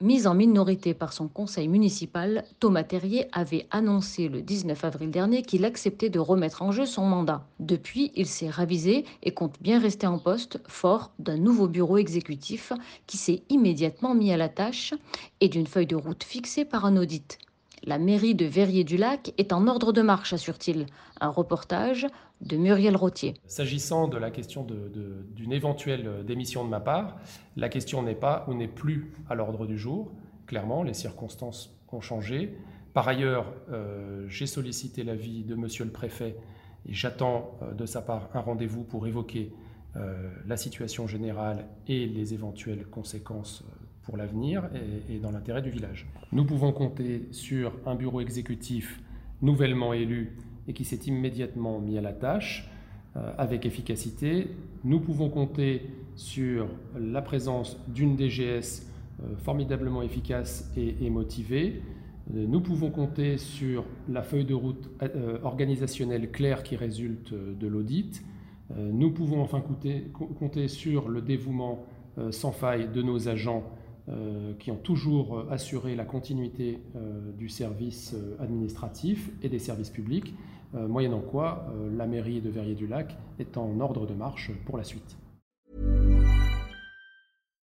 Mis en minorité par son conseil municipal, Thomas Terrier avait annoncé le 19 avril dernier qu'il acceptait de remettre en jeu son mandat. Depuis, il s'est ravisé et compte bien rester en poste, fort d'un nouveau bureau exécutif qui s'est immédiatement mis à la tâche et d'une feuille de route fixée par un audit. La mairie de Verrier-du-Lac est en ordre de marche, assure-t-il. Un reportage de Muriel Rottier. S'agissant de la question d'une éventuelle démission de ma part, la question n'est pas ou n'est plus à l'ordre du jour. Clairement, les circonstances ont changé. Par ailleurs, euh, j'ai sollicité l'avis de Monsieur le Préfet et j'attends euh, de sa part un rendez-vous pour évoquer euh, la situation générale et les éventuelles conséquences pour l'avenir et, dans l'intérêt du village. Nous pouvons compter sur un bureau exécutif nouvellement élu et qui s'est immédiatement mis à la tâche euh, avec efficacité. Nous pouvons compter sur la présence d'une DGS euh, formidablement efficace et, motivée. Euh, nous pouvons compter sur la feuille de route organisationnelle claire qui résulte de l'audit. Nous pouvons enfin compter sur le dévouement sans faille de nos agents qui ont toujours euh, assuré la continuité euh, du service administratif et des services publics, moyennant quoi la mairie de Verrier-du-Lac est en ordre de marche pour la suite.